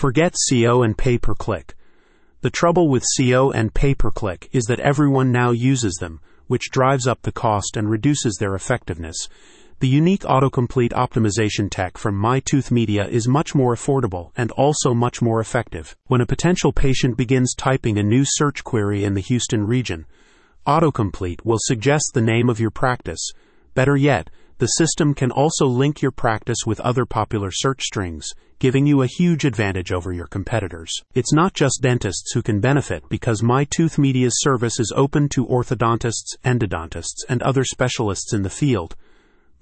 Forget SEO and pay per click. The trouble with SEO and pay per click is that everyone now uses them, which drives up the cost and reduces their effectiveness. The unique autocomplete optimization tech from MyTooth Media is much more affordable and also much more effective. When a potential patient begins typing a new search query in the Houston region, autocomplete will suggest the name of your practice. Better yet, the system can also link your practice with other popular search strings, giving you a huge advantage over your competitors. It's not just dentists who can benefit because MyTooth Media's service is open to orthodontists, endodontists, and other specialists in the field.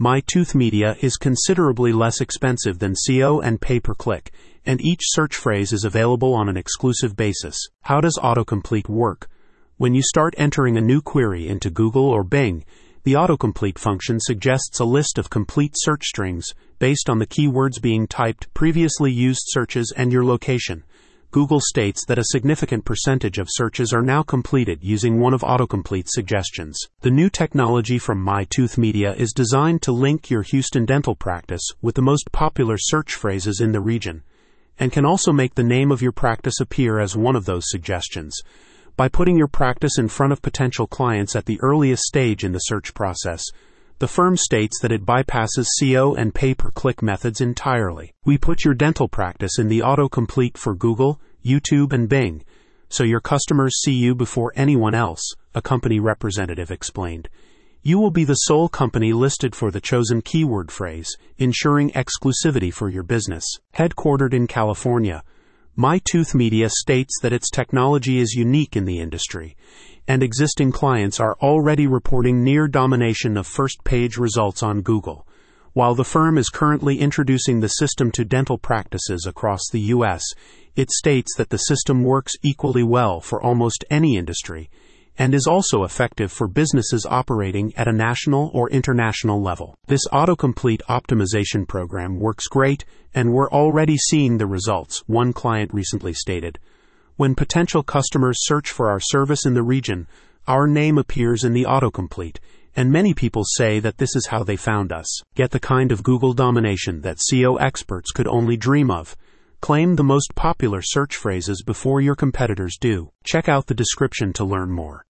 MyTooth Media is considerably less expensive than SEO and pay per click, and each search phrase is available on an exclusive basis. How does autocomplete work? When you start entering a new query into Google or Bing, the autocomplete function suggests a list of complete search strings based on the keywords being typed, previously used searches, and your location. Google states that a significant percentage of searches are now completed using one of autocomplete's suggestions. The new technology from MyTooth Media is designed to link your Houston dental practice with the most popular search phrases in the region, and can also make the name of your practice appear as one of those suggestions by putting your practice in front of potential clients at the earliest stage in the search process. The firm states that it bypasses SEO and pay per click methods entirely. We put your dental practice in the autocomplete for Google, YouTube, and Bing, so your customers see you before anyone else, a company representative explained. You will be the sole company listed for the chosen keyword phrase, ensuring exclusivity for your business. Headquartered in California, MyTooth Media states that its technology is unique in the industry, and existing clients are already reporting near domination of first page results on Google. While the firm is currently introducing the system to dental practices across the U.S., it states that the system works equally well for almost any industry and is also effective for businesses operating at a national or international level. This autocomplete optimization program works great, and we're already seeing the results, one client recently stated. When potential customers search for our service in the region, our name appears in the autocomplete, and many people say that this is how they found us. Get the kind of Google domination that SEO experts could only dream of. Claim the most popular search phrases before your competitors do. Check out the description to learn more.